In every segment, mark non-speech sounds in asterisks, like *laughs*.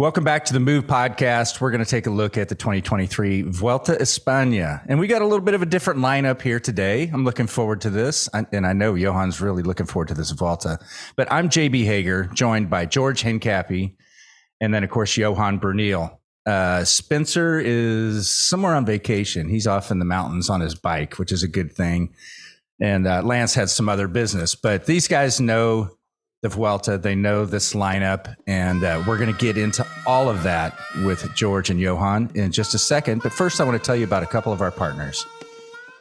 Welcome back to the Move Podcast. We're going to take a look at the 2023 Vuelta España. And we got a little bit of a different lineup here today. I'm looking forward to this. And I know Johan's really looking forward to this Vuelta. But I'm JB Hager, joined by George Hincapie, and then, of course, Johan Bruyneel. Uh, Spencer is somewhere on vacation. He's off in the mountains on his bike, which is a good thing. And uh, Lance had some other business. But these guys know the Vuelta. They know this lineup, and uh, we're going to get into all of that with George and Johan in just a second. But first, I want to tell you about a couple of our partners.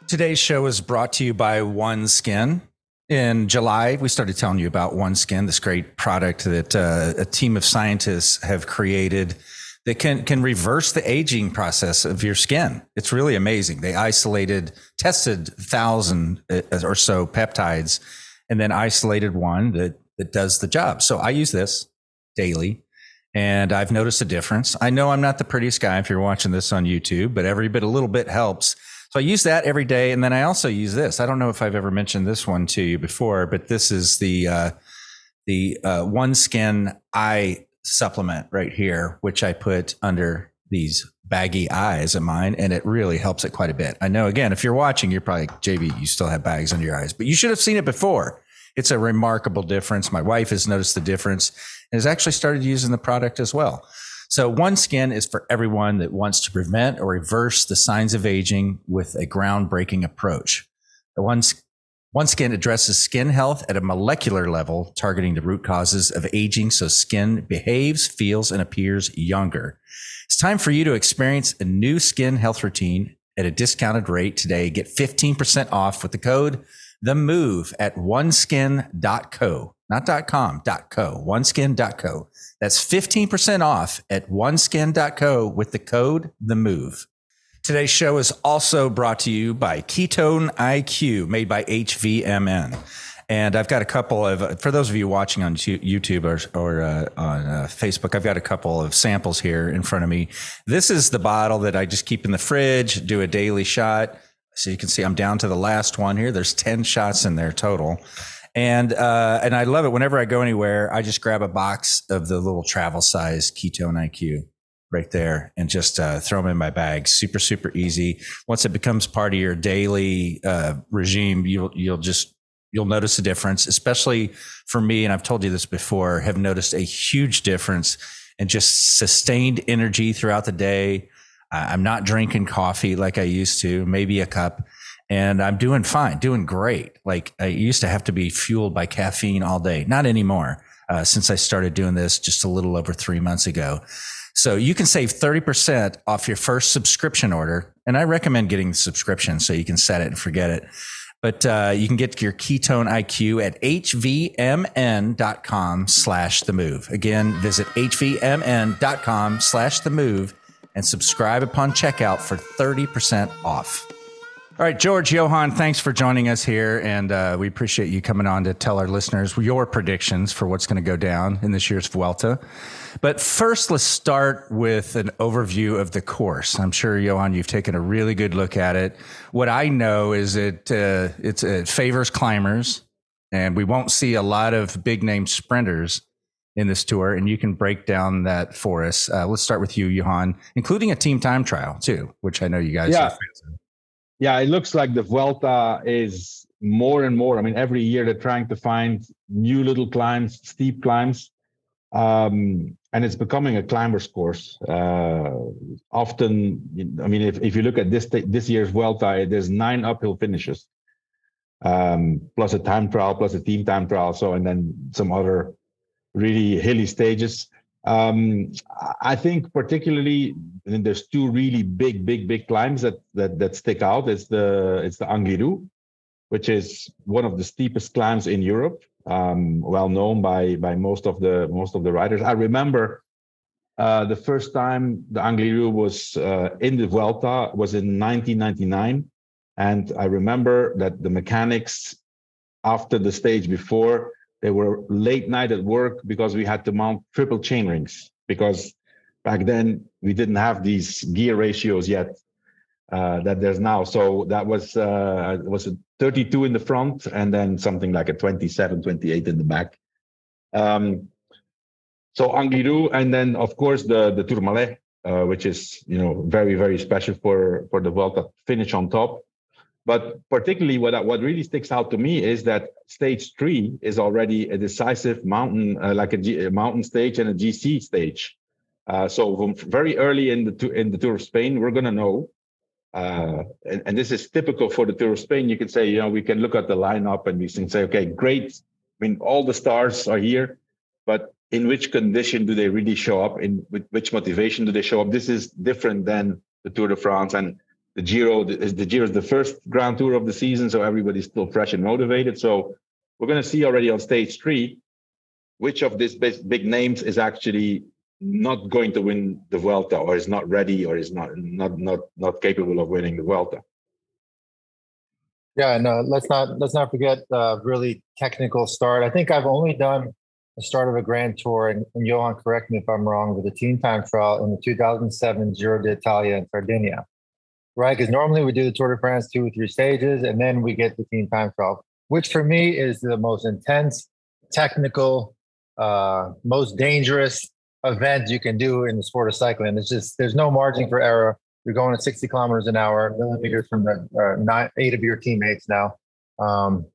Today's show is brought to you by OneSkin. In July, we started telling you about OneSkin, this great product that uh, a team of scientists have created that can can reverse the aging process of your skin. It's really amazing. They isolated, tested thousand uh, or so peptides, and then isolated one that that does the job. So I use this daily and I've noticed a difference. I know I'm not the prettiest guy if you're watching this on YouTube, but every bit, a little bit helps. So I use that every day. And then I also use this. I don't know if I've ever mentioned this one to you before, but this is the, uh, the uh, OneSkin eye supplement right here, which I put under these baggy eyes of mine, and it really helps it quite a bit. I know, again, if you're watching, you're probably, JB, you still have bags under your eyes, but you should have seen it before it's a remarkable difference. My wife has noticed the difference and has actually started using the product as well. So one skin is for everyone that wants to prevent or reverse the signs of aging with a groundbreaking approach. The one, one skin addresses skin health at a molecular level, targeting the root causes of aging so skin behaves, feels, and appears younger. It's time for you to experience a new skin health routine at a discounted rate today. Get 15% off with the code the move at oneskin.co, not .com, .co, oneskin.co. That's 15% off at oneskin.co with the code the move. Today's show is also brought to you by Ketone IQ, made by HVMN. And I've got a couple of, for those of you watching on YouTube or, or uh, on uh, Facebook, I've got a couple of samples here in front of me. This is the bottle that I just keep in the fridge, do a daily shot. So you can see I'm down to the last one here. There's 10 shots in there total. And uh, and I love it. Whenever I go anywhere, I just grab a box of the little travel size ketone IQ right there and just uh, throw them in my bag. Super, super easy. Once it becomes part of your daily uh, regime, you'll you'll just you'll notice a difference, especially for me. And I've told you this before. Have noticed a huge difference in just sustained energy throughout the day. I'm not drinking coffee like I used to, maybe a cup, and I'm doing fine, doing great. Like I used to have to be fueled by caffeine all day. Not anymore. Uh, since I started doing this just a little over three months ago. So you can save 30% off your first subscription order. And I recommend getting the subscription so you can set it and forget it. But uh, you can get your ketone IQ at hvmn.com slash the move. Again, visit hvmn.com slash the move and subscribe upon checkout for 30% off. All right, George, Johan, thanks for joining us here. And uh, we appreciate you coming on to tell our listeners your predictions for what's going to go down in this year's Vuelta. But first, let's start with an overview of the course. I'm sure, Johan, you've taken a really good look at it. What I know is it, uh, it favors climbers, and we won't see a lot of big name sprinters in this tour, and you can break down that for us. Uh, let's start with you, Johan, including a team time trial too, which I know you guys. Yeah, yeah. It looks like the Vuelta is more and more. I mean, every year they're trying to find new little climbs, steep climbs, um, and it's becoming a climber's course. Uh, often, I mean, if, if you look at this this year's Vuelta, there's nine uphill finishes, um, plus a time trial, plus a team time trial. So, and then some other really hilly stages. Um, I think particularly there's two really big, big, big climbs that that that stick out. It's the it's the Angliru, which is one of the steepest climbs in Europe, um, well known by by most of the most of the riders. I remember uh, the first time the Angliru was uh, in the Vuelta was in 1999, and I remember that the mechanics after the stage before they were late night at work because we had to mount triple chain rings because back then we didn't have these gear ratios yet uh, that there's now. So that was uh, was a 32 in the front and then something like a 27, 28 in the back. Um, so Angliru, and then of course the the Tourmalet, uh, which is you know very very special for for the Vuelta finish on top. But particularly, what what really sticks out to me is that stage three is already a decisive mountain, uh, like a, G, a, mountain stage and a GC stage. Uh, so from very early in the in the Tour of Spain, we're going to know, uh, and, and, this is typical for the Tour of Spain. You can say, you know, we can look at the lineup and we can say, okay, great. I mean, all the stars are here, but in which condition do they really show up? In with which motivation do they show up? This is different than the Tour de France and the Giro. The, the Giro is the first Grand Tour of the season, so everybody's still fresh and motivated. So we're going to see already on stage three which of these big names is actually not going to win the Vuelta or is not ready or is not not not not capable of winning the Vuelta. Yeah, no, let's not let's not forget the really technical start. I think I've only done the start of a Grand Tour, and, and Johan, correct me if I'm wrong, with the team time trial in the 2007 Giro d'Italia in Sardinia, right? Because normally we do the Tour de France two or three stages, and then we get the team time trial, which for me is the most intense, technical, uh, most dangerous event you can do in the sport of cycling. It's just there's no margin for error. You're going at 60 kilometers an hour, millimeters from the uh, nine, eight of your teammates now. Um,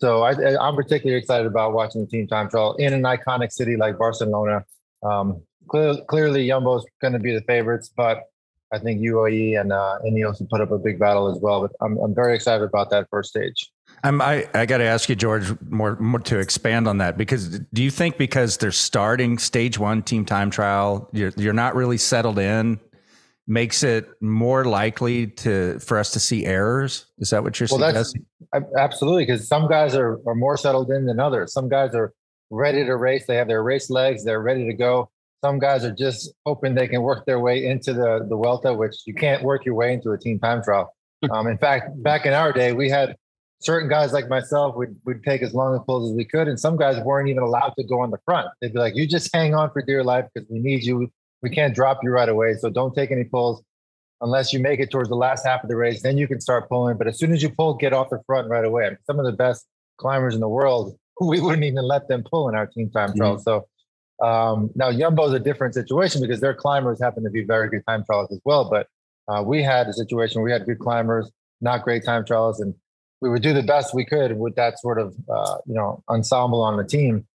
so I, am particularly excited about watching the team time trial in an iconic city like Barcelona. Um, clear, clearly, Jumbo's going to be the favorites, but I think UAE and uh, Ineos will put up a big battle as well. But I'm, I'm very excited about that first stage. I'm, I, I got to ask you, George, more, more to expand on that because do you think because they're starting stage one team time trial, you're, you're not really settled in makes it more likely to for us to see errors. Is that what you're well, suggesting? absolutely, because some guys are, are more settled in than others. Some guys are ready to race. They have their race legs. They're ready to go. Some guys are just hoping they can work their way into the the Vuelta, which you can't work your way into a team time trial. Um, in fact, back in our day, we had certain guys like myself would would take as long a pulls as we could, and some guys weren't even allowed to go on the front. They'd be like, "You just hang on for dear life because we need you we can't drop you right away. So don't take any pulls unless you make it towards the last half of the race. Then you can start pulling. But as soon as you pull, get off the front right away. I mean, some of the best climbers in the world, *laughs* we wouldn't even let them pull in our team time trial. Mm-hmm. So um, now Jumbo's a different situation because their climbers happen to be very good time trials as well. But uh, we had a situation where we had good climbers, not great time trials, and we would do the best we could with that sort of uh, you know ensemble on the team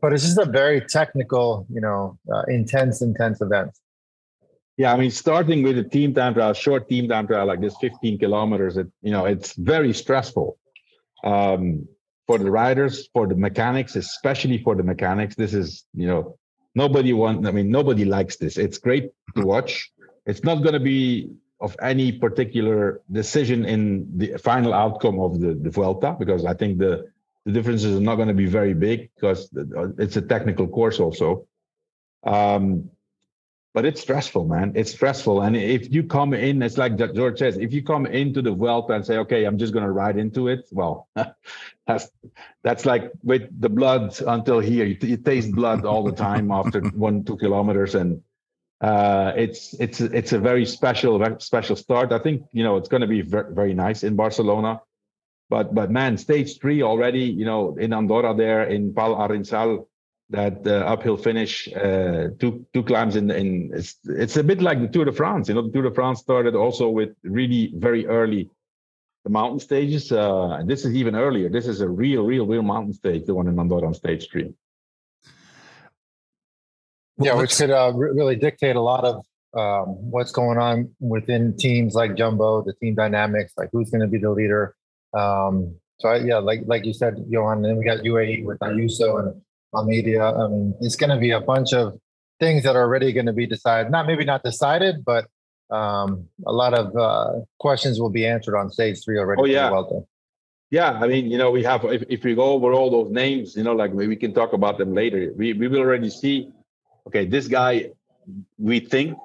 but it's just a very technical, you know, uh, intense, intense event. Yeah, I mean, starting with a team time trial, short team time trial like this, 15 kilometers, it you know, it's very stressful um, for the riders, for the mechanics, especially for the mechanics. This is, you know, nobody wants. I mean, nobody likes this. It's great to watch. It's not going to be of any particular decision in the final outcome of the, the Vuelta because I think the the differences are not going to be very big because it's a technical course also. Um, but it's stressful, man. It's stressful. And if you come in, it's like George says, if you come into the Vuelta and say, okay, I'm just going to ride into it, well, *laughs* that's that's like with the blood until here. You, you taste blood all the time after *laughs* one, two kilometers. And uh, it's it's it's a very special, very special start. I think, you know, it's going to be very, very nice in Barcelona. But but man, stage three already, you know, in Andorra there in Pal Arinsal, that uh, uphill finish, uh, two two climbs in in it's it's a bit like the Tour de France. You know, the Tour de France started also with really very early the mountain stages. Uh, and this is even earlier. This is a real, real, real mountain stage, the one in Andorra on stage three. Well, yeah, which could uh, really dictate a lot of um, what's going on within teams like Jumbo, the team dynamics, like who's going to be the leader, um, so I, yeah, like like you said, Johan, and then we got UAE with Ayuso and Almeida. I mean, it's going to be a bunch of things that are already going to be decided. Not maybe not decided, but um, a lot of uh, questions will be answered on stage three already. Oh yeah. Yeah, I mean, you know, we have if, if we go over all those names, you know, like maybe we can talk about them later. We we will already see, okay, this guy, we think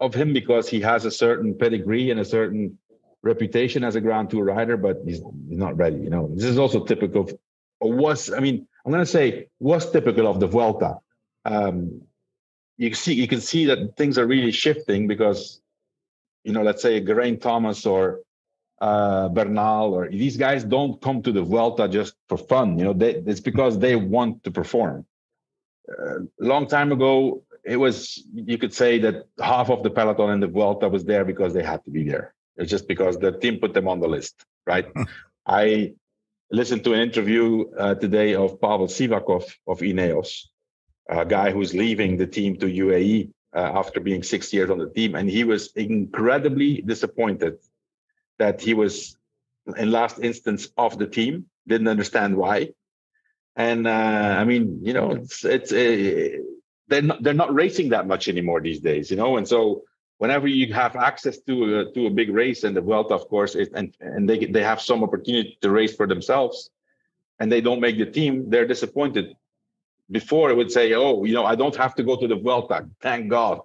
of him because he has a certain pedigree and a certain reputation as a Grand Tour rider, but he's, he's not ready. You know, this is also typical of, was, I mean, I'm going to say was typical of the Vuelta. Um, you see, you can see that things are really shifting because, you know, let's say Geraint Thomas or uh, Bernal or these guys don't come to the Vuelta just for fun. You know, they, it's because they want to perform. a long time ago, it was you could say that half of the peloton in the Vuelta was there because they had to be there. It's just because the team put them on the list, right? *laughs* I listened to an interview uh, today of Pavel Sivakov of Ineos, a guy who's leaving the team to UAE uh, after being six years on the team, and he was incredibly disappointed that he was in last instance of the team. Didn't understand why, and uh, I mean, you know, it's it's uh, they're not they're not racing that much anymore these days, you know, and so whenever you have access to a, to a big race and the Vuelta, of course, is, and and they they have some opportunity to race for themselves, and they don't make the team, they're disappointed. Before it would say, oh, you know, I don't have to go to the Vuelta, thank God,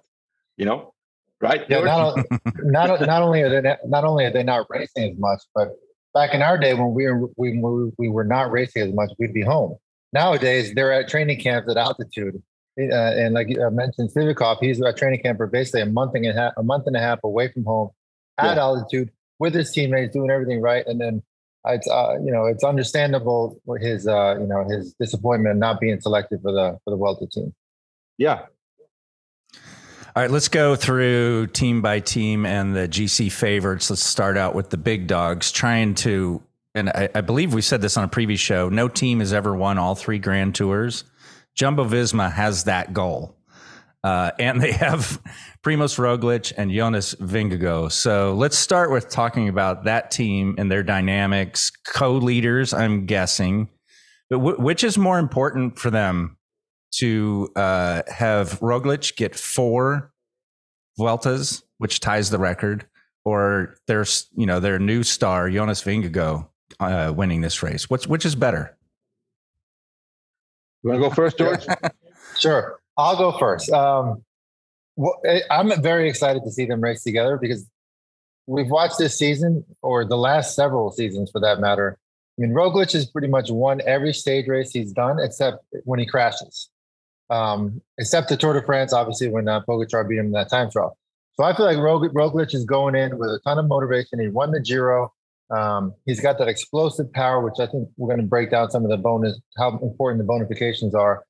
you know, right? Yeah, not, *laughs* not, not only are they not, not only are they not racing as much, but back in our day when we were we, we were not racing as much, we'd be home. Nowadays, they're at training camps at altitude and like I mentioned, Sivakov, he's a training camper basically a month and a half, a month and a half away from home at yeah. altitude with his teammates, doing everything right. And then it's uh, you know it's understandable his uh, you know his disappointment not being selected for the for the Vuelta team. Yeah. All right, let's go through team by team and the GC favorites. Let's start out with the big dogs, trying to, and I, I believe we said this on a previous show. No team has ever won all three Grand Tours. Jumbo Visma has that goal. Uh, and they have *laughs* Primoz Roglic and Jonas Vingegaard. So let's start with talking about that team and their dynamics, co-leaders. I'm guessing, but w- which is more important for them to uh, have Roglic get four Vueltas, which ties the record, or there's you know their new star Jonas Vingegaard uh, winning this race. What's which is better? You want to go first, George? *laughs* sure. I'll go first. Um, well, I'm very excited to see them race together because we've watched this season, or the last several seasons for that matter. I mean, Roglic has pretty much won every stage race he's done, except when he crashes. Um, except the Tour de France, obviously, when uh, Pogacar beat him in that time trial. So I feel like Roglic is going in with a ton of motivation. He won the Giro. Um, he's got that explosive power, which I think we're going to break down some of the bonus, how important the bonifications are.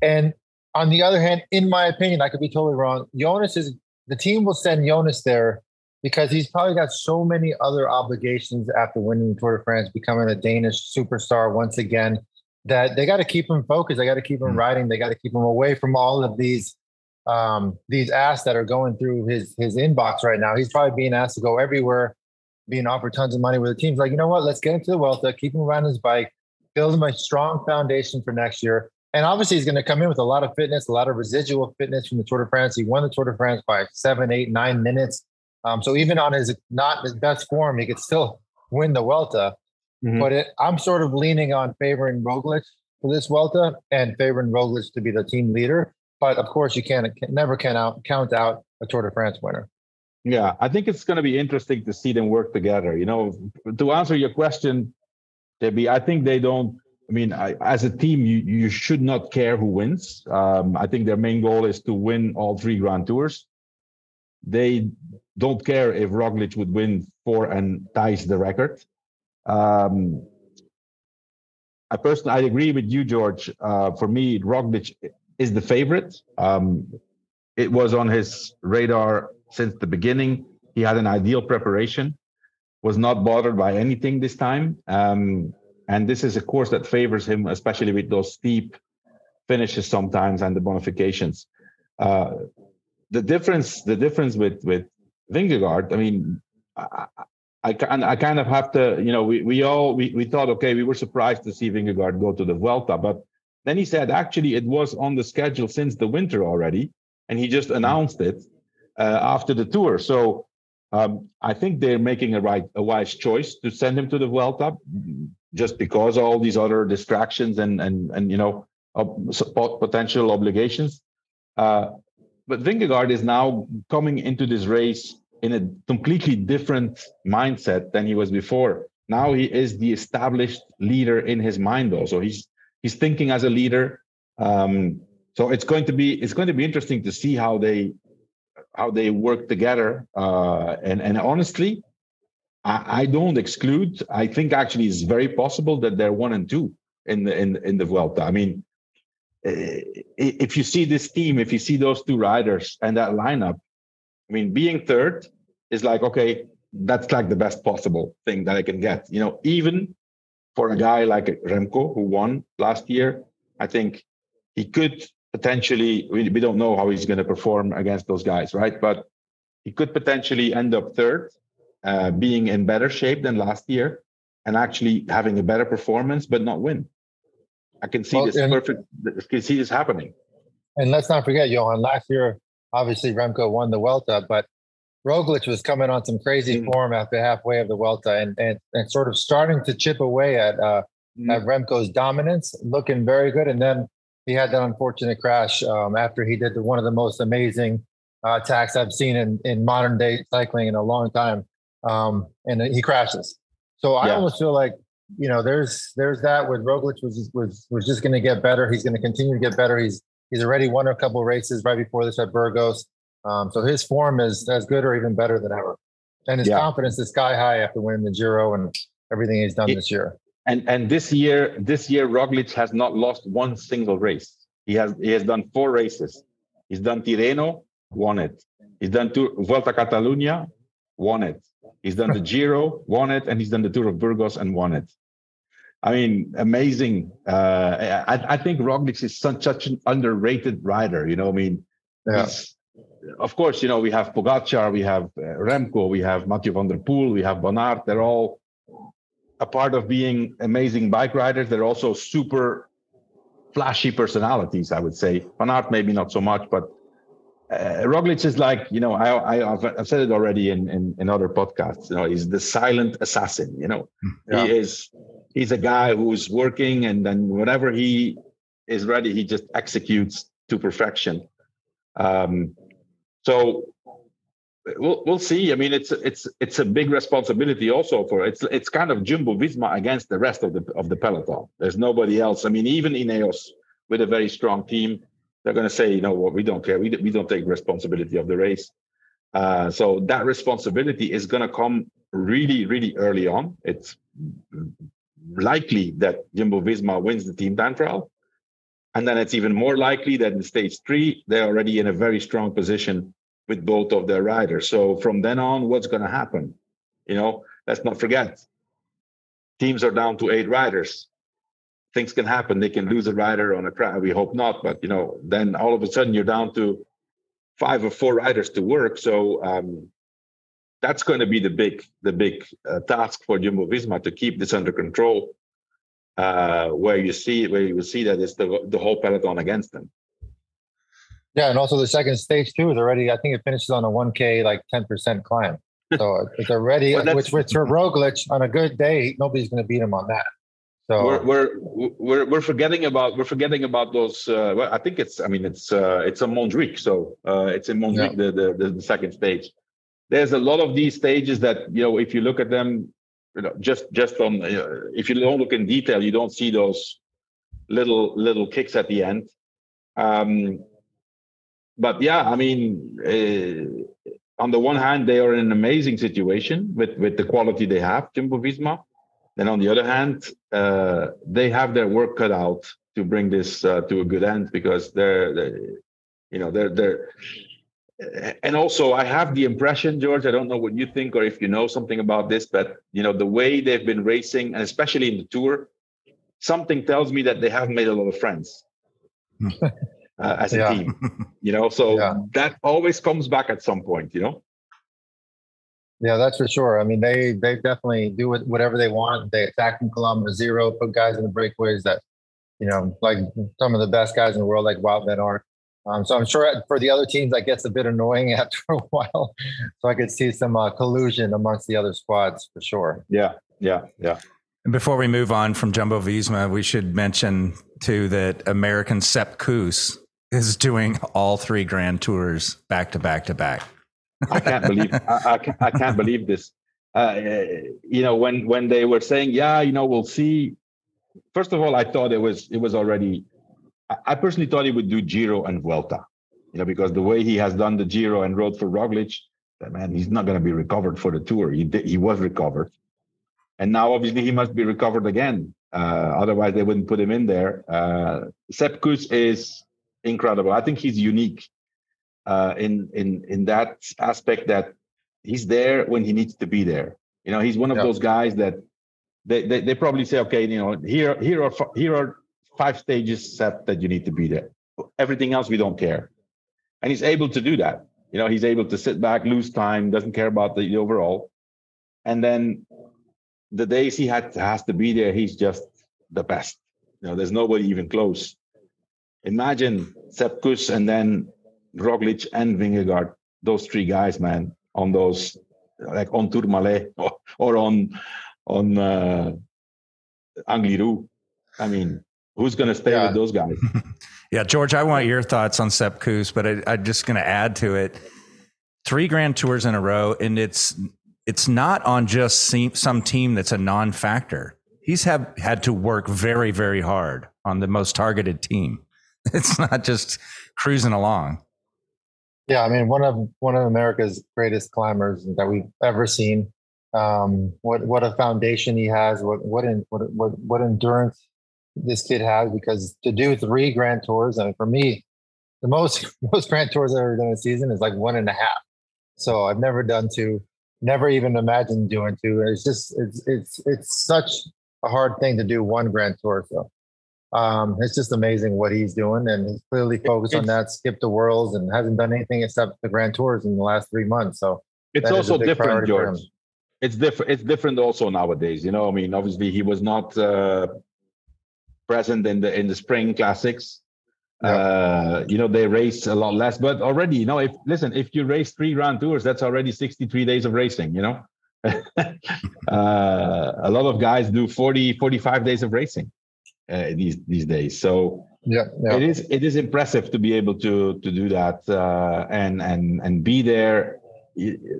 And on the other hand, in my opinion, I could be totally wrong. Jonas is the team will send Jonas there because he's probably got so many other obligations after winning the Tour de France, becoming a Danish superstar once again, that they got to keep him focused. They got to keep him mm riding. They got to keep him away from all of these um, these asks that are going through his his inbox right now. He's probably being asked to go everywhere being offered tons of money with the team's like, you know what, let's get into the Vuelta, keep him around his bike, build him a strong foundation for next year. And obviously, he's going to come in with a lot of fitness, a lot of residual fitness from the Tour de France. He won the Tour de France by seven, eight, nine minutes. Um, so even on his not his best form, he could still win the Vuelta. Mm-hmm. But it, I'm sort of leaning on favoring Roglic for this Vuelta and favoring Roglic to be the team leader. But of course, you can't can, never can out, count out a Tour de France winner. Yeah, I think it's going to be interesting to see them work together. You know, to answer your question, JB, I think they don't. I mean, I, as a team, you you should not care who wins. Um, I think their main goal is to win all three Grand Tours. They don't care if Roglic would win four and ties the record. Um, I personally, I agree with you, George. Uh, for me, Roglic is the favorite. Um, it was on his radar since the beginning. He had an ideal preparation, was not bothered by anything this time. Um, and this is a course that favors him, especially with those steep finishes sometimes and the bonifications. Uh, the difference, the difference with with Vingegaard, I mean, I, I, I kind of have to, you know, we, we all we, we thought, okay, we were surprised to see Vingegaard go to the Vuelta, but then he said actually it was on the schedule since the winter already, and he just announced it after the tour. So um, I think they're making a right, a wise choice to send him to the Vuelta, just because all these other distractions and and and you know potential obligations. Uh, but Vingegaard is now coming into this race in a completely different mindset than he was before. Now he is the established leader in his mind. Also, he's he's thinking as a leader. Um, so it's going to be it's going to be interesting to see how they how they work together. Uh, and and honestly, I, I, don't exclude. I think actually it's very possible that they're one and two in the in in the Vuelta. I mean, if you see this team, if you see those two riders and that lineup, I mean, being third is like, okay, that's like the best possible thing that I can get. You know, even for a guy like Remco who won last year, I think he could potentially, we, we don't know how he's going to perform against those guys, right? But he could potentially end up third, uh, being in better shape than last year and actually having a better performance, but not win. I can see well, this and, perfect. I can see this happening. And let's not forget, Johan. Last year, obviously Remco won the Vuelta, but Roglic was coming on some crazy mm. form after halfway of the Vuelta, and and, and sort of starting to chip away at uh, mm. at Remco's dominance, looking very good. And then he had that unfortunate crash um, after he did the, one of the most amazing uh, attacks I've seen in in modern day cycling in a long time, um, and he crashes. So I almost feel like you know, there's there's that with Roglic was was was just going to get better. He's going to continue to get better. He's he's already won a couple races right before this at Burgos. Um, so his form is as good or even better than ever, and his yeah. confidence is sky high after winning the Giro and everything he's done it, this year. And and this year, this year Roglic has not lost one single race. He has he has done four races. He's done Tirreno, won it. He's done Tour, Vuelta Catalunya, won it. He's done the *laughs* Giro, won it, and he's done the Tour of Burgos and won it. I mean, amazing. Uh, I, I, think Roglic is such, such an underrated rider. You know, I mean, yeah. of course, you know, we have Pogacar, we have uh, Remco, we have Mathieu van der Poel, we have Bonnard. They're all a part of being amazing bike riders. They're also super flashy personalities, I would say. Bonnard maybe not so much, but uh, Roglic is like, you know, I, I, have said it already in, in, in, other podcasts, you know, he's the silent assassin, you know, yeah. he is he's a guy who's working and then whenever he is ready he just executes to perfection um, so we'll we'll see. I mean it's it's it's a big responsibility also for it's it's kind of jumbo visma against the rest of the of the peloton. There's nobody else. I mean even ineos with a very strong team they're going to say you know what? We don't care. We, we don't take responsibility of the race. Uh, so that responsibility is going to come really really early on. It's likely that Jumbo Visma wins the team time trial. And then it's even more likely that in stage three, they're already in a very strong position with both of their riders. So from then on, what's going to happen? You know, let's not forget, teams are down to eight riders. Things can happen. They can lose a rider on a crash. We hope not, but you know, then all of a sudden you're down to five or four riders to work. So um, that's going to be the big the big uh, task for Jumbo Visma to keep this under control. Uh, where you see where you will see that it's the the whole peloton against them. Yeah, and also the second stage too is already. I think it finishes on a one k like ten percent climb. So it's already well, which with Roglic on a good day, nobody's going to beat him on that. So we're we're we're, we're forgetting about we're forgetting about those. Uh, well, I think it's I mean it's uh, it's a Montjuic, so uh, it's in Montjuic yeah. the, the the second stage there's a lot of these stages that you know if you look at them you know just just on uh, if you don't look in detail you don't see those little little kicks at the end um but yeah i mean uh, on the one hand they are in an amazing situation with with the quality they have jumbo visma. Then on the other hand uh, they have their work cut out to bring this uh, to a good end because they're, they're you know they're they're and also i have the impression george i don't know what you think or if you know something about this but you know the way they've been racing and especially in the tour something tells me that they haven't made a lot of friends *laughs* uh, as a yeah. team you know so *laughs* yeah. that always comes back at some point you know yeah that's for sure i mean they they definitely do whatever they want they attack from kilometer zero put guys in the breakaways that you know like some of the best guys in the world like Wout van Aert um, so I'm sure for the other teams that gets a bit annoying *laughs* after a while. So I could see some uh, collusion amongst the other squads for sure. Yeah, yeah, yeah. And before we move on from Jumbo Visma, we should mention too that American Sepp Kuss is doing all three Grand Tours back to back to back. I can't believe *laughs* I, I, can't, I can't believe this. Uh, you know, when when they were saying, yeah, you know, we'll see. First of all, I thought it was it was already I personally thought he would do Giro and Vuelta, you know, because the way he has done the Giro and rode for Roglic, man, he's not going to be recovered for the tour. He did, he was recovered, and now obviously he must be recovered again. Uh, otherwise, they wouldn't put him in there. Uh, Sepp Kuss is incredible. I think he's unique uh, in in in that aspect that he's there when he needs to be there. You know, he's one of yeah. those guys that they, they, they probably say, okay, you know, here here are here are five stages set that you need to be there. Everything else we don't care, and he's able to do that. You know, he's able to sit back, lose time, doesn't care about the overall, and then the days he had has to be there, he's just the best. You know, there's nobody even close. Imagine Sepp Kuss and then Roglic and Vingegaard, those three guys, man, on those like on Tourmalet or, or on on uh, Angliru. I mean, who's going to stay yeah. with those guys? *laughs* yeah, George, I want your thoughts on Sepp Kuss, but I, I'm just going to add to it three Grand Tours in a row, and it's it's not on just some team that's a non-factor. He's have had to work very, very hard on the most targeted team. *laughs* It's not just cruising along. Yeah, I mean one of one of America's greatest climbers that we've ever seen. Um, what what a foundation he has. What what in, what what what endurance this kid has. Because to do three Grand Tours, I mean, for me, the most *laughs* most Grand Tours I've ever done in a season is like one and a half. So I've never done two never even imagined doing two. It's just it's it's it's such a hard thing to do one Grand Tour. So um, it's just amazing what he's doing, and he's clearly focused on that. Skipped the Worlds and hasn't done anything except the Grand Tours in the last three months. So it's also different, George. It's different. It's different also nowadays. You know, I mean, obviously he was not uh, present in the in the spring classics. Uh, you know, they race a lot less, but already, you know, if listen, if you race three Grand Tours, that's already 63 days of racing, you know. *laughs* uh, a lot of guys do 40, 45 days of racing these these days. So yeah, yeah, it is it is impressive to be able to to do that uh, and and and be there.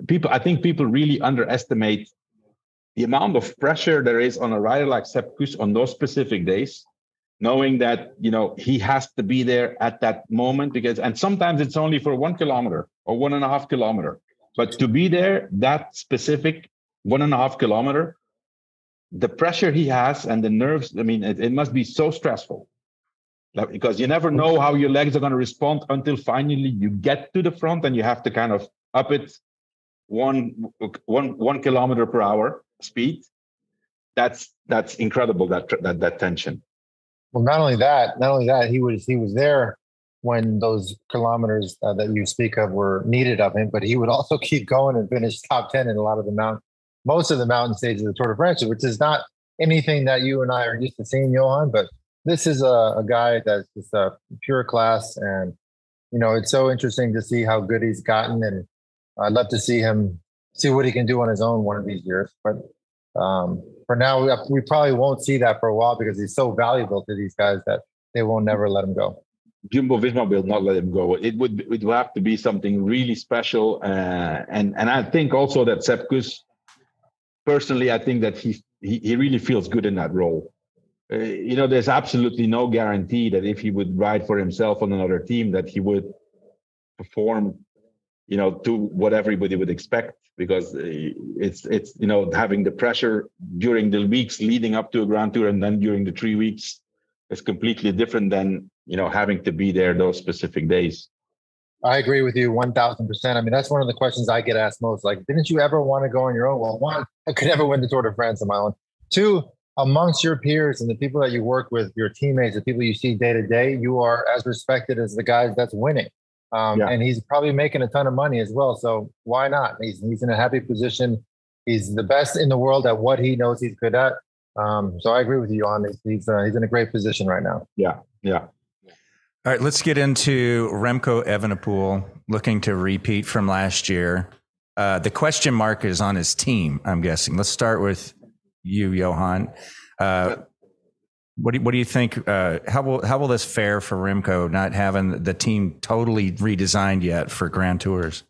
People, I think people really underestimate the amount of pressure there is on a rider like Sepp Kuss on those specific days knowing that you know he has to be there at that moment because and sometimes it's only for one kilometer or one and a half kilometer but to be there that specific one and a half kilometer the pressure he has and the nerves i mean it, it must be so stressful. Because you never know how your legs are going to respond until finally you get to the front and you have to kind of up it one one one kilometer per hour speed. That's that's incredible that that that tension. Well, not only that, not only that, he was he was there when those kilometers uh, that you speak of were needed of him, but he would also *laughs* keep going and finish top ten in a lot of the mount, most of the mountain stages of the Tour de France, which is not anything that you and I are used to seeing, Johan. But this is a, a guy that's just a pure class, and you know it's so interesting to see how good he's gotten, and I'd love to see him see what he can do on his own one of these years. But um, for now, we, we probably won't see that for a while because he's so valuable to these guys that they will never let him go. Jumbo Visma will not let him go. It would it would have to be something really special, uh, and and I think also that Sepp personally, I think that he he, he really feels good in that role. Uh, you know, there's absolutely no guarantee that if he would ride for himself on another team, that he would perform, you know, to what everybody would expect because uh, it's it's you know having the pressure during the weeks leading up to a grand tour and then during the three weeks is completely different than you know having to be there those specific days i agree with you 1000% i mean that's one of the questions i get asked most like didn't you ever want to go on your own well one i could never win the tour de france on my own two amongst your peers and the people that you work with your teammates the people you see day to day you are as respected as the guys that's winning um, yeah. And he's probably making a ton of money as well. So why not? He's, he's in a happy position. He's the best in the world at what he knows he's good at. Um, so I agree with you on this. He's, uh, he's in a great position right now. Yeah. Yeah. All right, let's get into Remco Evenepoel looking to repeat from last year. Uh, the question mark is on his team, I'm guessing. Let's start with you, Johan. Uh, what do you, what do you think? Uh, how will how will this fare for Remco not having the team totally redesigned yet for Grand Tours?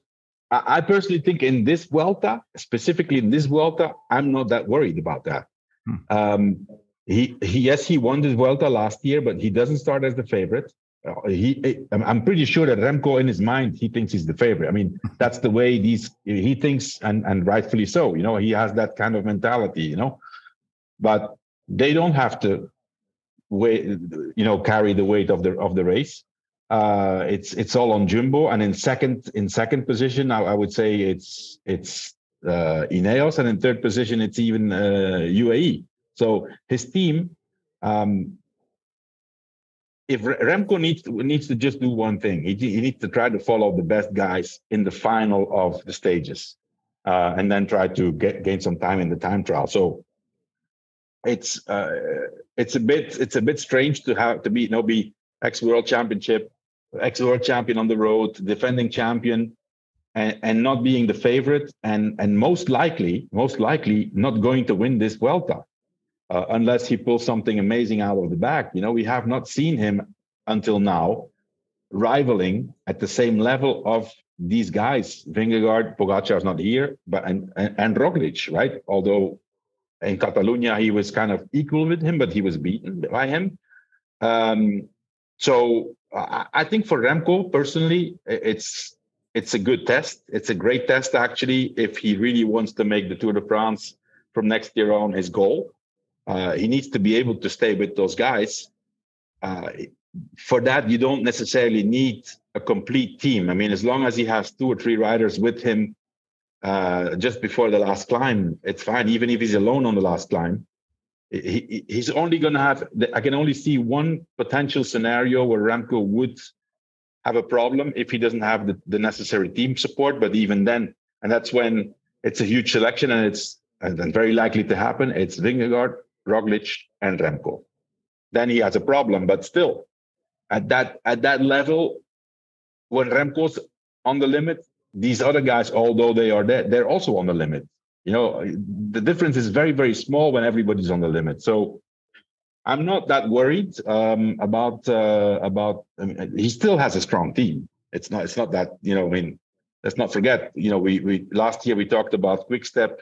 I personally think in this Vuelta, specifically in this Vuelta, I'm not that worried about that. Hmm. Um, he, he, yes, he won this Vuelta last year, but he doesn't start as the favorite. Uh, he, I'm pretty sure that Remco, in his mind, he thinks he's the favorite. I mean, that's the way these he thinks, and and rightfully so. You know, he has that kind of mentality. You know, but they don't have to wait, you know, carry the weight of the of the race. Uh, it's it's all on Jumbo, and in second in second position, I, I would say it's it's uh, Ineos, and in third position, it's even uh, UAE. So his team, um, if Remco needs to, needs to just do one thing, he, he needs to try to follow the best guys in the final of the stages, uh, and then try to get gain some time in the time trial. So it's uh, it's a bit it's a bit strange to have to be you know be ex world championship, ex world champion on the road, defending champion, and, and not being the favorite, and and most likely most likely not going to win this Vuelta. Uh, unless he pulls something amazing out of the bag. You know, we have not seen him until now rivaling at the same level of these guys. Vingegaard, Pogacar is not here, but and, and, and Roglic, right? Although in Catalonia he was kind of equal with him, but he was beaten by him. Um, so I, I think for Remco personally, it's it's a good test. It's a great test actually if he really wants to make the Tour de France from next year on his goal. Uh, he needs to be able to stay with those guys. Uh, for that, you don't necessarily need a complete team. I mean, as long as he has two or three riders with him uh, just before the last climb, it's fine. Even if he's alone on the last climb, he, he's only going to have. I can only see one potential scenario where Remco would have a problem if he doesn't have the, the necessary team support. But even then, and that's when it's a huge selection and it's and very likely to happen. It's Vingegaard, Roglic, and Remco. Then he has a problem, but still, at that at that level, when Remco's on the limit, these other guys, although they are there, they're also on the limit. You know, the difference is very very small when everybody's on the limit. So I'm not that worried um, about uh, about. I mean, he still has a strong team. It's not. It's not that you know. I mean, let's not forget. You know, we we last year we talked about Quick Step,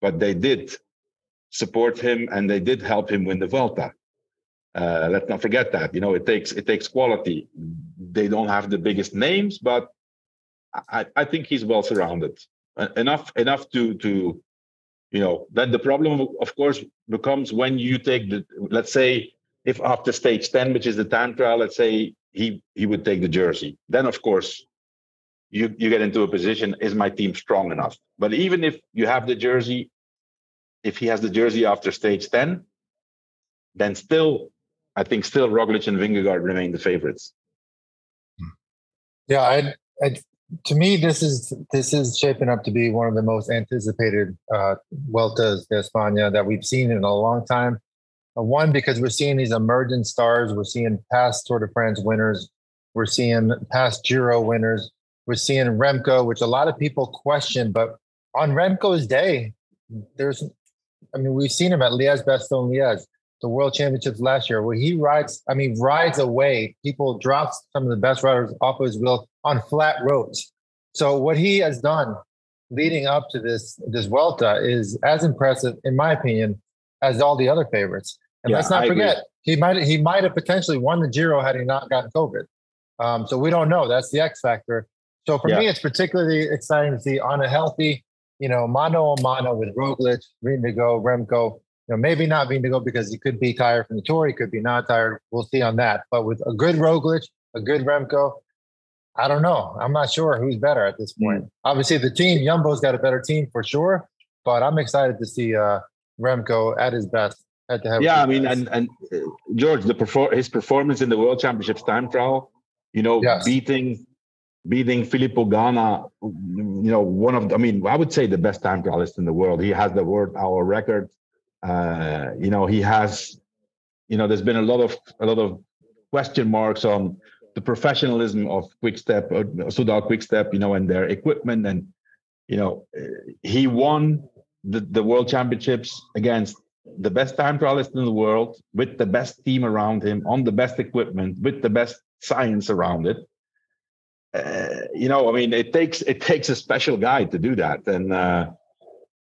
but they did support him and they did help him win the Vuelta. Uh, let's not forget that. You know, it takes it takes quality. They don't have the biggest names, but I, I think he's well surrounded. Enough enough to to you know then the problem of course becomes when you take the let's say if after stage 10 which is the time trial let's say he he would take the jersey then of course you you get into a position is my team strong enough but even if you have the jersey if he has the jersey after stage 10, then still, I think still Roglic and Vingegaard remain the favorites. Yeah, I, I, to me, this is this is shaping up to be one of the most anticipated uh, Vueltas de España that we've seen in a long time. Uh, one, because we're seeing these emerging stars, we're seeing past Tour de France winners, we're seeing past Giro winners, we're seeing Remco, which a lot of people question, but on Remco's day, there's I mean, we've seen him at Liège Bastogne Liège, the World Championships last year, where he rides. I mean, rides away. People drops some of the best riders off of his wheel on flat roads. So what he has done leading up to this this Vuelta is as impressive, in my opinion, as all the other favorites. And yeah, let's not I forget, agree. he might he might have potentially won the Giro had he not gotten COVID. Um, so we don't know. That's the X factor. So for yeah. me, it's particularly exciting to see on a healthy you know, mano a mano with Roglic, Vingegaard, Remco. You know, maybe not Vingegaard because he could be tired from the tour. He could be not tired. We'll see on that. But with a good Roglic, a good Remco, I don't know. I'm not sure who's better at this hmm. point. Mm. Obviously, the team, Jumbo's got a better team for sure. But I'm excited to see uh, Remco at his best. At the yeah, I mean, and and uh, George, the perfor- his performance in the World Championships time trial, you know, yes. beating beating Filippo Ganna, you know, one of, I mean, I would say the best time trialist in the world. He has the world hour record. Uh, you know, he has, you know, there's been a lot of a lot of question marks on the professionalism of Quickstep, uh, Soudal Quickstep, you know, and their equipment. And, you know, he won the, the world championships against the best time trialist in the world with the best team around him on the best equipment with the best science around it uh, you know, I mean, it takes it takes a special guy to do that, and uh,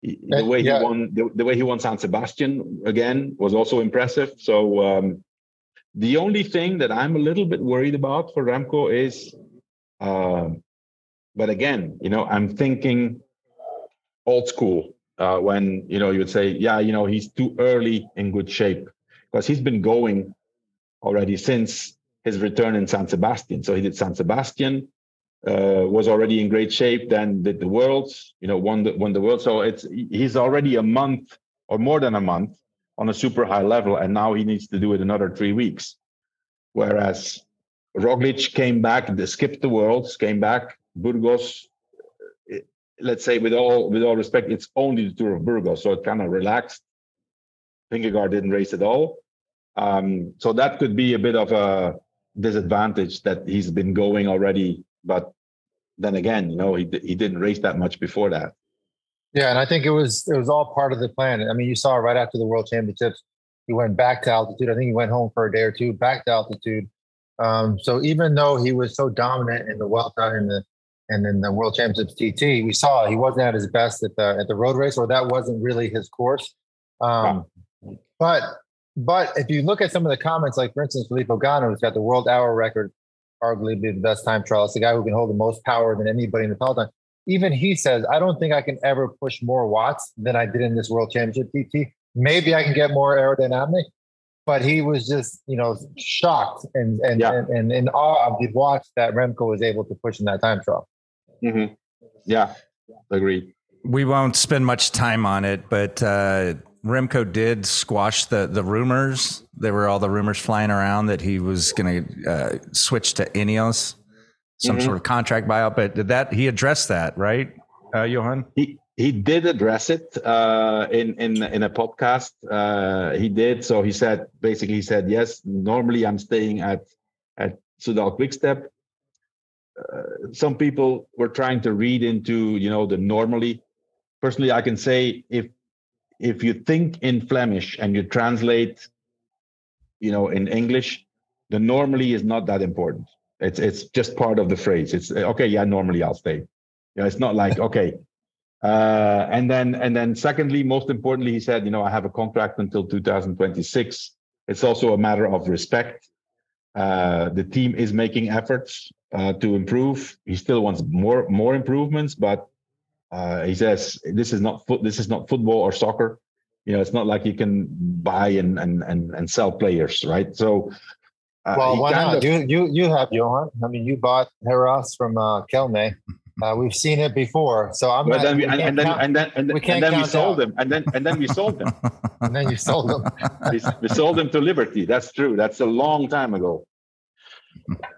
the way yeah. he won the, the, way he won San Sebastian again was also impressive. So um, the only thing that I'm a little bit worried about for Remco is, uh, but again, you know, I'm thinking old school. uh, when you know you would say, yeah, you know, he's too early in good shape because he's been going already since his return in San Sebastian. So he did San Sebastian, uh, was already in great shape. Then did the Worlds, you know, won the won the World. So it's he's already a month or more than a month on a super high level, and now he needs to do it another three weeks. Whereas Roglic came back, skipped the Worlds, came back. Burgos, let's say with all with all respect, it's only the Tour of Burgos, so it kind of relaxed. Vingegaard didn't race at all, um, so that could be a bit of a disadvantage that he's been going already. But then again, you know, he he didn't race that much before that. Yeah, and I think it was it was all part of the plan. I mean, you saw right after the World Championships, he went back to altitude. I think he went home for a day or two, back to altitude. Um, so even though he was so dominant in the Vuelta and the and then the World Championships TT, we saw he wasn't at his best at the at the road race, or that wasn't really his course. Um, wow. But but if you look at some of the comments, like for instance, Filippo Ganna, who's got the world hour record, arguably be the best time trial, it's the guy who can hold the most power than anybody in the peloton. Even he says, I don't think I can ever push more watts than I did in this World Championship TT. Maybe I can get more aerodynamic, but he was just, you know, shocked and and, yeah. and, and in awe of the watts that Remco was able to push in that time trial. Mm-hmm. Yeah, agreed. We won't spend much time on it, but uh, Remco did squash the the rumors. There were all the rumors flying around that he was going to uh, switch to Ineos, some mm-hmm. sort of contract buyout. But did that he addressed that, right, uh, Johan? He he did address it uh, in in in a podcast. Uh, he did. So he said basically he said yes. Normally I'm staying at at Soudal Quickstep. Uh, some people were trying to read into you know the normally. Personally, I can say if if you think in Flemish and you translate, you know, in English, the normally is not that important. It's it's just part of the phrase. It's okay. Yeah, normally I'll stay. You know, it's not like *laughs* okay. Uh, and then and then secondly, most importantly, he said, you know, I have a contract until 2026. It's also a matter of respect. Uh, the team is making efforts uh, to improve. He still wants more more improvements, but uh, he says this is not foot. This is not football or soccer. You know, it's not like you can buy and and and, and sell players, right? So. Uh, well, why not? Of, you you you have Johan. I mean, you bought Heras from uh, Kelme. Uh, we've seen it before, so I'm. But not, then we, and, and, then, and then and then we, and then we sold out. them, and then and then we sold them, *laughs* and then you sold them. we, we sold them to Liberty. That's true. That's a long time ago.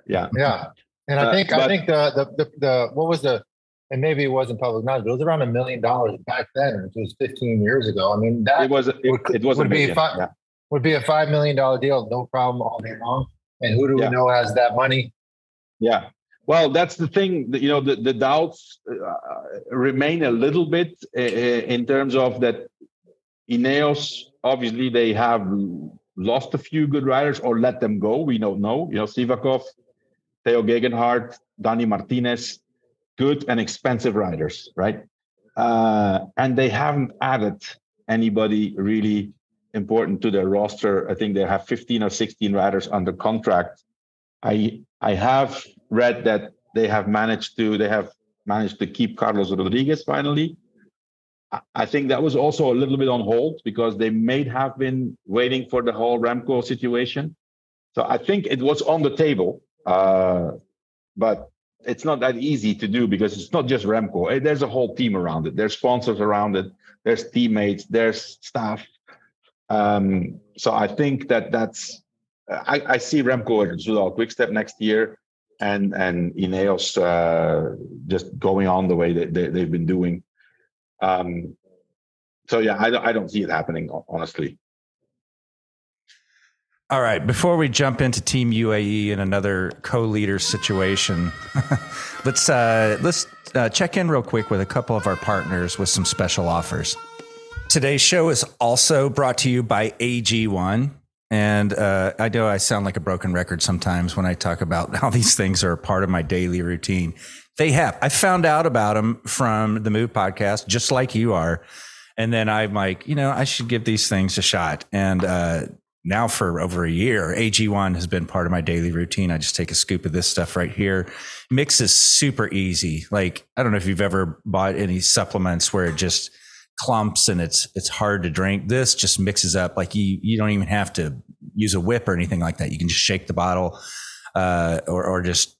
Yeah. Yeah, and I uh, think uh, I think the, the the the what was the and maybe it wasn't public knowledge, but it was around a million dollars back then, which was 15 years ago. I mean, that it was it, would, it was would be five, yeah. would be a five million dollar deal, no problem all day long. And who do yeah. we know has that money? Yeah. Well, that's the thing. That, you know, the, the doubts uh, remain a little bit uh, in terms of that. Ineos, obviously, they have lost a few good riders or let them go. We don't know. You know, Sivakov, Tao Geoghegan Danny Martinez good and expensive riders, right? Uh, and they haven't added anybody really important to their roster. I think they have 15 or 16 riders under contract. I I have read that they have managed to they have managed to keep Carlos Rodriguez finally. I think that was also a little bit on hold because they may have been waiting for the whole Remco situation. So I think it was on the table, uh, but it's not that easy to do because it's not just Remco. Eh, there's a whole team around it. There's sponsors around it. There's teammates. There's staff. Um, so I think that that's. I, I see Remco at Soudal Quickstep next year, and and Ineos uh, just going on the way that they, they've been doing. Um, so yeah, I, I don't see it happening honestly. All right. Before we jump into Team UAE and another co-leader situation, *laughs* let's uh, let's uh, check in real quick with a couple of our partners with some special offers. Today's show is also brought to you by AG1. And uh, I know I sound like a broken record sometimes when I talk about how these things are a part of my daily routine. They have. I found out about them from the Move podcast, just like you are. And then I'm like, you know, I should give these things a shot. And uh, now for over a year. AG1 has been part of my daily routine. I just take a scoop of this stuff right here. Mix is super easy. Like, I don't know if you've ever bought any supplements where it just clumps and it's it's hard to drink. This just mixes up like you you don't even have to use a whip or anything like that. You can just shake the bottle uh, or or just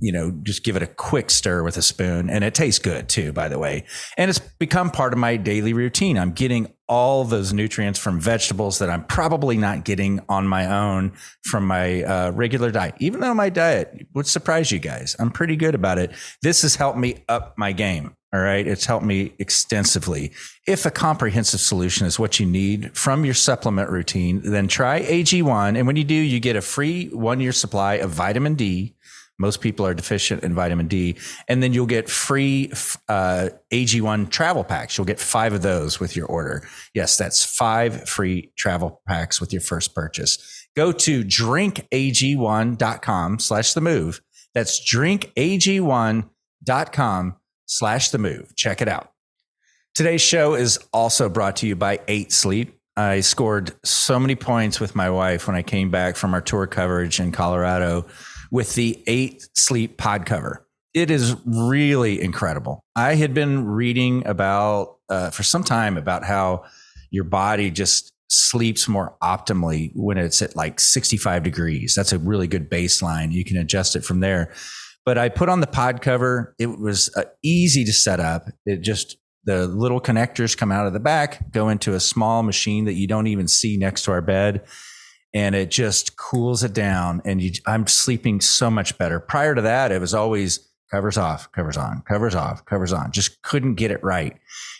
you know just give it a quick stir with a spoon and it tastes good too by the way and it's become part of my daily routine i'm getting all those nutrients from vegetables that i'm probably not getting on my own from my uh, regular diet even though my diet would surprise you guys i'm pretty good about it this has helped me up my game all right. It's helped me extensively. If a comprehensive solution is what you need from your supplement routine, then try AG1. And when you do, you get a free one year supply of vitamin D. Most people are deficient in vitamin D. And then you'll get free uh, AG1 travel packs. You'll get five of those with your order. Yes, that's five free travel packs with your first purchase. Go to drinkag1.com slash the move. That's drinkag1.com slash the move. Check it out. Today's show is also brought to you by Eight Sleep. I scored so many points with my wife when I came back from our tour coverage in Colorado with the Eight Sleep pod cover. It is really incredible. I had been reading about uh, for some time about how your body just sleeps more optimally when it's at like 65 degrees. That's a really good baseline. You can adjust it from there. But I put on the pod cover. It was uh, easy to set up. It just the little connectors come out of the back, go into a small machine that you don't even see next to our bed, and it just cools it down. And you, I'm sleeping so much better. Prior to that, it was always covers off, covers on, covers off, covers on. Just couldn't get it right.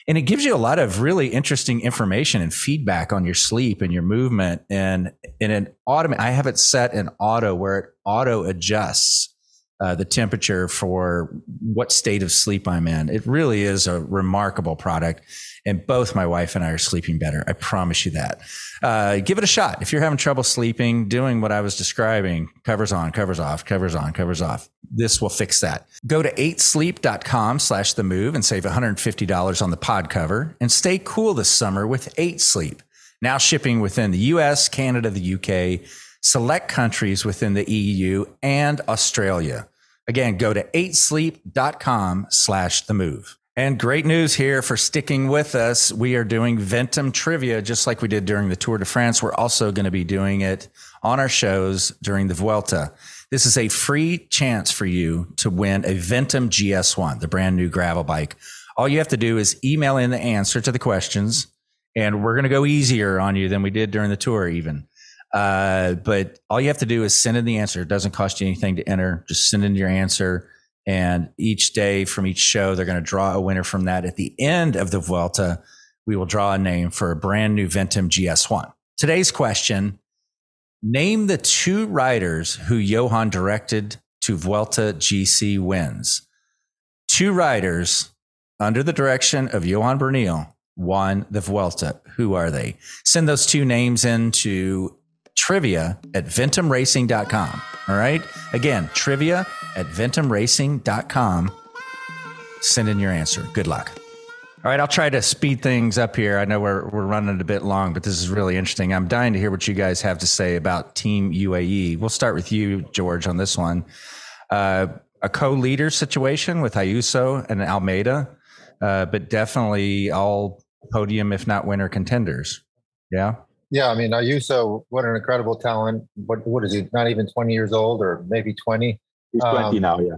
And it gives you a lot of really interesting information and feedback on your sleep and your movement. And in an auto, I have it set in auto where it auto adjusts uh, the temperature for what state of sleep I'm in. It really is a remarkable product. And both my wife and I are sleeping better. I promise you that. Uh, give it a shot. If you're having trouble sleeping, doing what I was describing, covers on, covers off, covers on, covers off. This will fix that. Go to 8sleep.com slash the move and save $150 on the pod cover and stay cool this summer with 8 Sleep. Now shipping within the US, Canada, the UK, select countries within the EU and Australia. Again, go to 8sleep.com slash the move. And great news here for sticking with us. We are doing Ventum trivia just like we did during the Tour de France. We're also going to be doing it on our shows during the Vuelta. This is a free chance for you to win a Ventum GS1, the brand new gravel bike. All you have to do is email in the answer to the questions, and we're going to go easier on you than we did during the tour, even. Uh, but all you have to do is send in the answer. It doesn't cost you anything to enter. Just send in your answer. And each day from each show, they're going to draw a winner from that. At the end of the Vuelta, we will draw a name for a brand new Ventum GS1. Today's question Name the two riders who Johan directed to Vuelta GC wins. Two riders under the direction of Johan Bruyneel won the Vuelta. Who are they? Send those two names in to trivia at ventumracing.com. All right. Again, trivia at ventumracing.com. Send in your answer. Good luck. All right, I'll try to speed things up here. I know we're, we're running a bit long, but this is really interesting. I'm dying to hear what you guys have to say about Team UAE. We'll start with you, George, on this one. Uh, a co leader situation with Ayuso and Almeida, uh, but definitely all podium, if not winner contenders. Yeah. Yeah, I mean, Ayuso, what an incredible talent. What what is he? Not even 20 years old, or maybe 20. He's 20 um, now, yeah.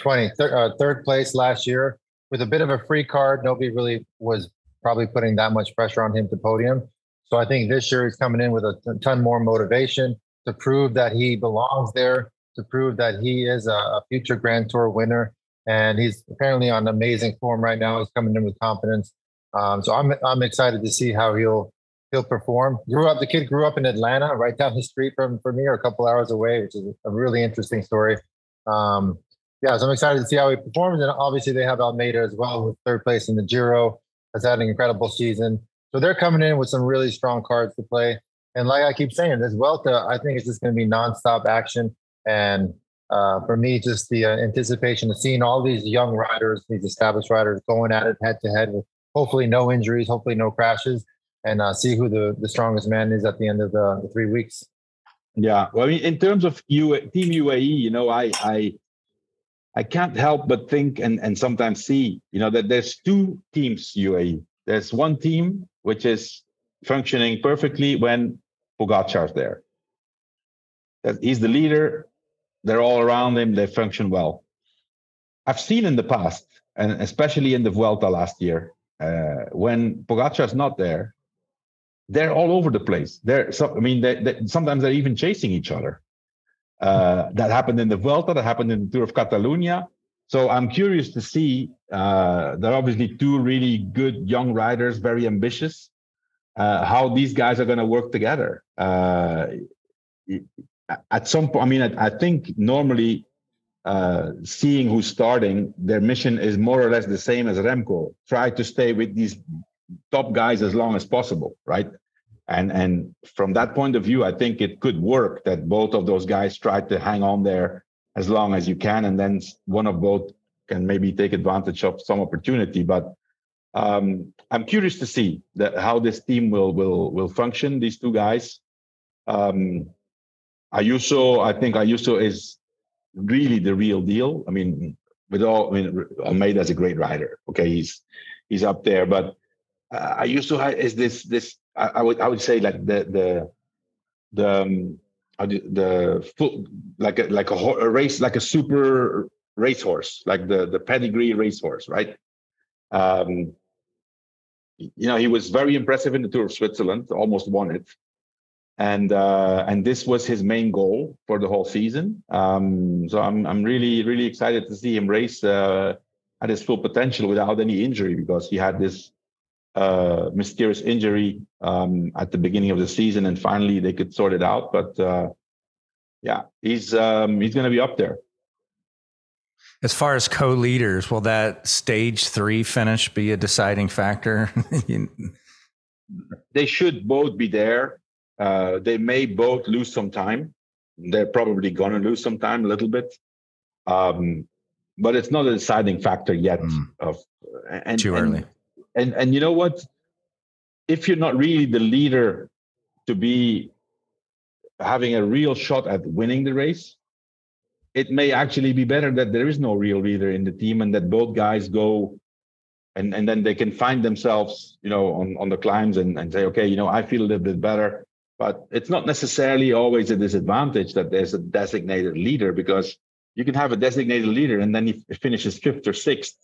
20, thir- uh, third place last year with a bit of a free card. Nobody really was probably putting that much pressure on him to podium. So I think this year he's coming in with a ton more motivation to prove that he belongs there, to prove that he is a, a future Grand Tour winner. And he's apparently on amazing form right now. He's coming in with confidence. Um, so I'm I'm excited to see how he'll he'll perform. Grew up, the kid grew up in Atlanta, right down the street from from me, or a couple hours away, which is a really interesting story. Um, yeah, so I'm excited to see how he performs. And obviously, they have Almeida as well, with third place in the Giro, has had an incredible season. So they're coming in with some really strong cards to play. And like I keep saying, this Vuelta, I think it's just going to be nonstop action. And uh, for me, just the uh, anticipation of seeing all these young riders, these established riders, going at it head to head with hopefully no injuries, hopefully no crashes, and uh, see who the, the strongest man is at the end of the, the three weeks. Yeah, well, I mean, in terms of U- Team UAE, you know, I I I can't help but think and and sometimes see, you know, that there's two teams UAE. There's one team which is functioning perfectly when Pogacar's there. He's the leader. They're all around him. They function well. I've seen in the past, and especially in the Vuelta last year, uh, when Pogacar's not there, they're all over the place. They're, so, I mean, they, they, sometimes they're even chasing each other. Uh, that happened in the Vuelta. That happened in the Tour of Catalonia. So I'm curious to see. Uh, there are obviously two really good young riders, very ambitious. Uh, how these guys are going to work together. Uh, at some point, I mean, I, I think normally uh, seeing who's starting, their mission is more or less the same as Remco. Try to stay with these top guys as long as possible, right? And and from that point of view, I think it could work that both of those guys try to hang on there as long as you can, and then one of both can maybe take advantage of some opportunity. But um, I'm curious to see that how this team will will will function. These two guys. Um, Ayuso, I think Ayuso is really the real deal. I mean, with all, I mean, Almeida's a great rider. Okay, he's he's up there, but uh, have is this this I, I, would I would say like the the the um, the full like a like a, a race like a super racehorse like the the pedigree racehorse right um you know he was very impressive in the tour of switzerland almost won it and uh, and this was his main goal for the whole season. Um, so I'm I'm really really excited to see him race uh, at his full potential without any injury because he had this uh, mysterious injury um, at the beginning of the season, and finally they could sort it out. But uh, yeah, he's um, he's going to be up there. As far as co-leaders, will that stage three finish be a deciding factor? *laughs* they should both be there. Uh, they may both lose some time. They're probably going to lose some time a little bit. Um, but it's not a deciding factor yet. Mm. Of and, too early. And, and and you know what? If you're not really the leader to be having a real shot at winning the race, it may actually be better that there is no real leader in the team and that both guys go and and then they can find themselves, you know, on on the climbs and and say, okay, you know, I feel a little bit better. But it's not necessarily always a disadvantage that there's a designated leader because you can have a designated leader and then he finishes fifth or sixth.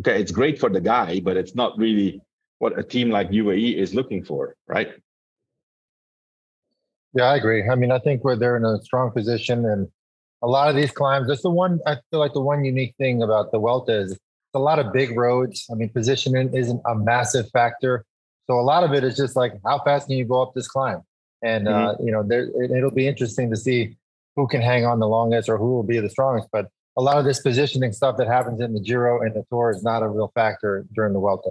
Okay, it's great for the guy, but it's not really what a team like UAE is looking for, right? Yeah, I agree. I mean, I think we're they're in a strong position, and a lot of these climbs. That's the one I feel like the one unique thing about the Vuelta is it's a lot of big roads. I mean, positioning isn't a massive factor, so a lot of it is just like how fast can you go up this climb? and mm-hmm. uh, you know there it, will be interesting to see who can hang on the longest or who will be the strongest but a lot of this positioning stuff that happens in the giro and the tour is not a real factor during the Vuelta.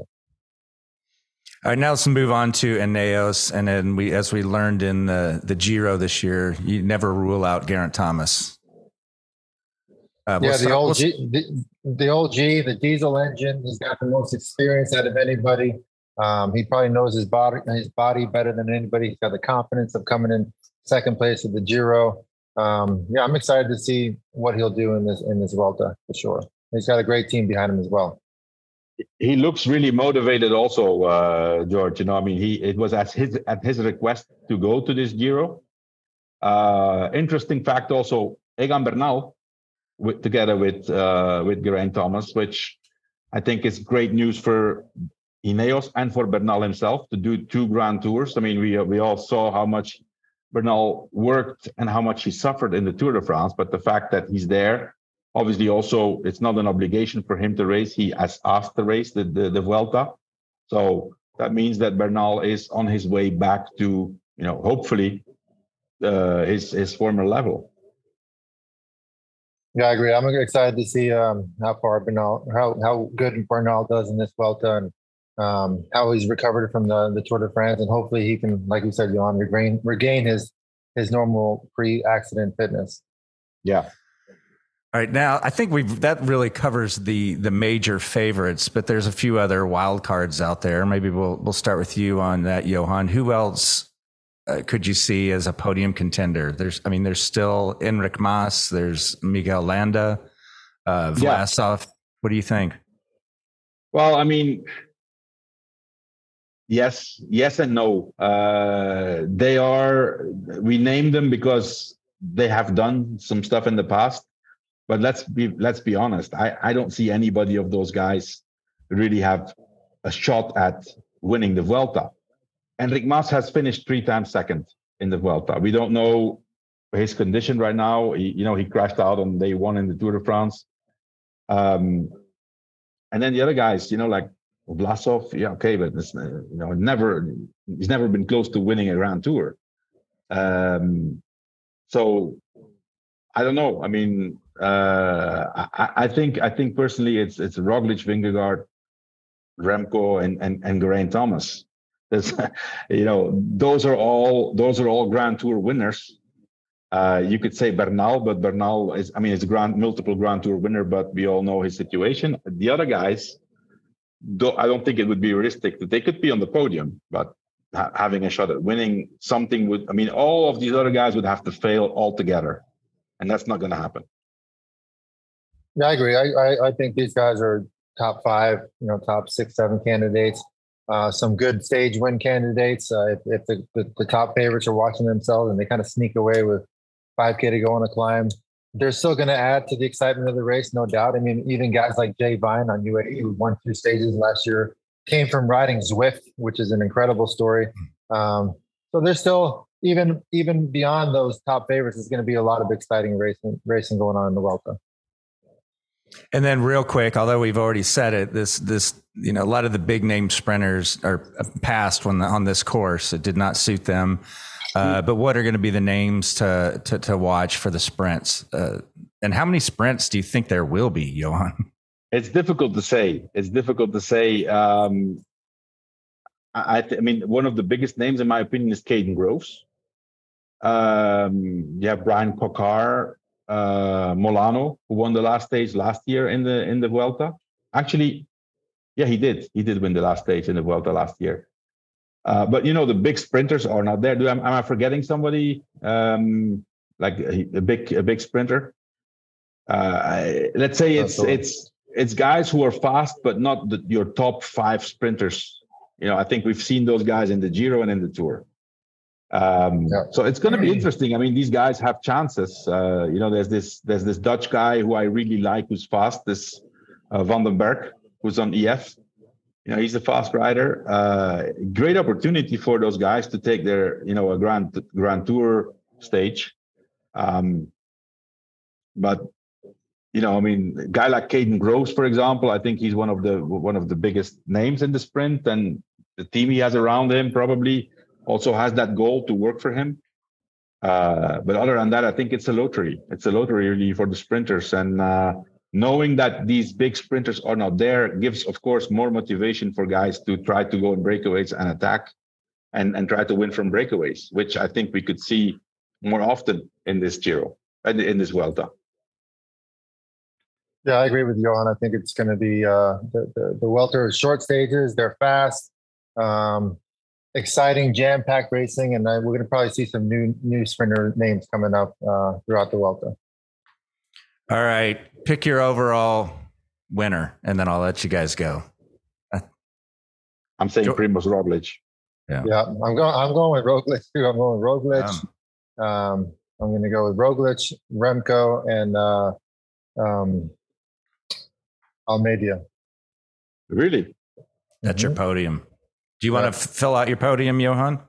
All right, now let's move on to Ineos, and then we, as we learned in the the Giro this year, you never rule out Geraint Thomas. Uh, yeah, we'll the old G, the, the old G, the diesel engine. He's got the most experience out of anybody. Um, he probably knows his body his body better than anybody. He's got the confidence of coming in second place at the Giro. Um, yeah, I'm excited to see what he'll do in this in this Vuelta for sure. He's got a great team behind him as well. He looks really motivated, also, uh, George. You know, I mean, he it was at his at his request to go to this Giro. Uh, interesting fact, also, Egan Bernal, with, together with uh, with Geraint Thomas, which I think is great news for Ineos and for Bernal himself to do two grand tours. I mean, we we all saw how much Bernal worked and how much he suffered in the Tour de France, but the fact that he's there, obviously, also it's not an obligation for him to race. He has asked to race the the, the Vuelta, so that means that Bernal is on his way back to you know hopefully uh, his his former level. Yeah, I agree. I'm excited to see um, how far Bernal, how how good Bernal does in this Vuelta, and um, how he's recovered from the, the Tour de France, and hopefully he can, like you said, Johan, regain regain his his normal pre-accident fitness. Yeah. All right, now I think we've that really covers the the major favorites, but there's a few other wild cards out there. Maybe we'll we'll start with you on that, Johan. Who else uh, could you see as a podium contender? There's, I mean, there's still Enric Mas, there's Mikel Landa, uh, Vlasov. Yeah. What do you think? Well, I mean, Yes, yes, and no. Uh, they are. We named them because they have done some stuff in the past. But let's be let's be honest. I I don't see anybody of those guys really have a shot at winning the Vuelta. Enric Mas has finished three times second in the Vuelta. We don't know his condition right now. He, you know, he crashed out on day one in the Tour de France. Um, and then the other guys, you know, like Vlasov, yeah, okay, but it's, you know, never he's never been close to winning a Grand Tour. Um, so I don't know. I mean, uh, I, I, think I think personally, it's it's Roglic, Vingegaard, Remco, and and and Geraint Thomas. There's, *laughs* you know, those are all those are all Grand Tour winners. Uh, you could say Bernal, but Bernal is, I mean, it's a grand, multiple Grand Tour winner, but we all know his situation. The other guys, do, I don't think it would be realistic that they could be on the podium, but ha- having a shot at winning something would, I mean, all of these other guys would have to fail altogether, and that's not going to happen. Yeah, I agree. I, I, I think these guys are top five, you know, top six, seven candidates. Uh, some good stage win candidates. Uh, if, if the, the, the, top favorites are watching themselves and they kind of sneak away with 5K to go on a climb. They're still going to add to the excitement of the race, no doubt. I mean, even guys like Jay Vine on UAE, who won two stages last year, came from riding Zwift, which is an incredible story. Um, so there's still even even beyond those top favorites, there's going to be a lot of exciting racing racing going on in the Vuelta. And then, real quick, although we've already said it, this this you know a lot of the big name sprinters are passed when the, on this course. It did not suit them. Uh, but what are going to be the names to, to, to watch for the sprints? Uh, and how many sprints do you think there will be, Johan? *laughs* It's difficult to say. It's difficult to say. Um, I, th- I, mean, one of the biggest names, in my opinion, is Kaden Groves. Um, you have Bryan Coquard, uh, Molano, who won the last stage last year in the in the Vuelta. Actually, yeah, he did. He did win the last stage in the Vuelta last year. Uh, but you know, the big sprinters are not there. Do am, am I forgetting somebody um, like a, a, big a big sprinter? Uh, let's say it's it's it's guys who are fast, but not the, your top five sprinters. You know, I think we've seen those guys in the Giro and in the Tour. Um, yeah. So it's going to be interesting. I mean, these guys have chances. Uh, you know, there's this there's this Dutch guy who I really like, who's fast. This uh, Van den Berg, who's on EF you know he's a fast rider. Uh, great opportunity for those guys to take their you know a grand grand tour stage. Um, but you know i mean a guy like Kaden Groves for example i think he's one of the one of the biggest names in the sprint and the team he has around him probably also has that goal to work for him. Uh, but other than that i think it's a lottery. It's a lottery really for the sprinters. And uh, knowing that these big sprinters are not there gives of course more motivation for guys to try to go in breakaways and attack and and try to win from breakaways which i think we could see more often in this giro and in this Vuelta. Yeah, I agree with Johan. I think it's going to be uh, the, the, the Vuelta short stages. They're fast, um, exciting, jam-packed racing, and uh, we're going to probably see some new new sprinter names coming up uh, throughout the Vuelta. All right. Pick your overall winner, and then I'll let you guys go. I'm saying jo- Primoz Roglic. Yeah. yeah, I'm going. I'm going with Roglic too. *laughs* I'm going with Roglic. Um, um, I'm going to go with Roglic, Remco, and uh, um, Almeida. Really? That's mm-hmm. your podium. Do you yeah. want to f- fill out your podium, Johan?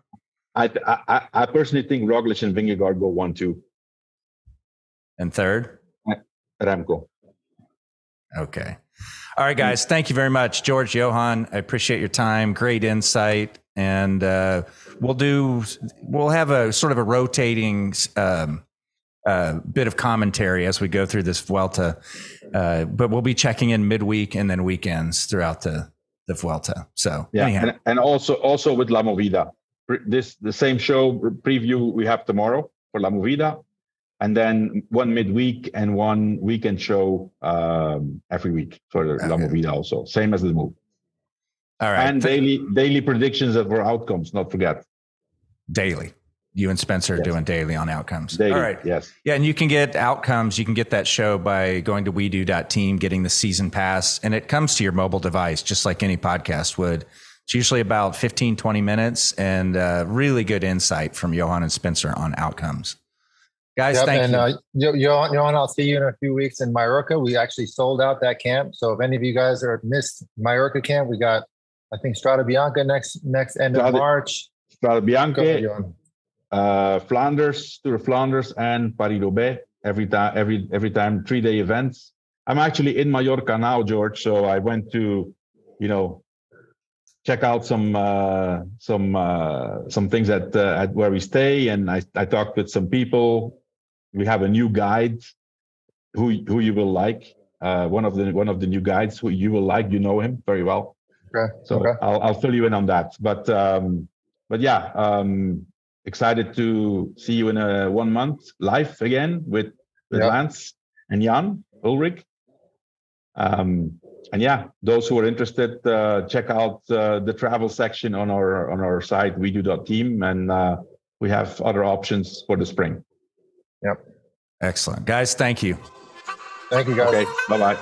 I, I I personally think Roglic and Vingegaard go one two. And third? Remco. Okay. All right, guys. Thank you very much, George Johan. I appreciate your time. Great insight, and uh, we'll do. We'll have a sort of a rotating um, uh, bit of commentary as we go through this Vuelta, uh, but we'll be checking in midweek and then weekends throughout the the Vuelta. So yeah, and, and, also also with La Movida, this the same show preview we have tomorrow for La Movida, and then one midweek and one weekend show um, every week for okay. La Movida also. Same as the move. All right. And daily daily predictions of our outcomes, not forget. Daily. You and Spencer yes. are doing daily on outcomes. Daily, All right. Yes. Yeah, and you can get outcomes. You can get that show by going to wedo.team, getting the season pass, and it comes to your mobile device just like any podcast would It's usually about 15, 20 minutes and uh, really good insight from Johan and Spencer on outcomes. Guys, yep, thank and, you. Uh, Johan, Johan, I'll see you in a few weeks in Mallorca. We actually sold out that camp. So if any of you guys are missed Mallorca camp, we got, I think, Strade Bianche next next end Strada, of March. Strade Bianche, uh, Flanders, Tour of Flanders, and Paris Roubaix every time, every every time, three day events. I'm actually in Mallorca now, George. So I went to, you know, check out some uh, some uh, some things at uh, at where we stay, and I I talked with some people. We have a new guide who who you will like. Uh, one of the one of the new guides who you will like. You know him very well. Okay. So okay. I'll I'll fill you in on that. But um, but yeah, um, excited to see you in a one month live again with, with yep. Lance and Jan Ullrich. Um, and yeah, those who are interested, uh, check out uh, the travel section on our on our site wedo.team, and uh, we have other options for the spring. Yep. Excellent, guys. Thank you. Thank you, guys. Okay. Bye bye.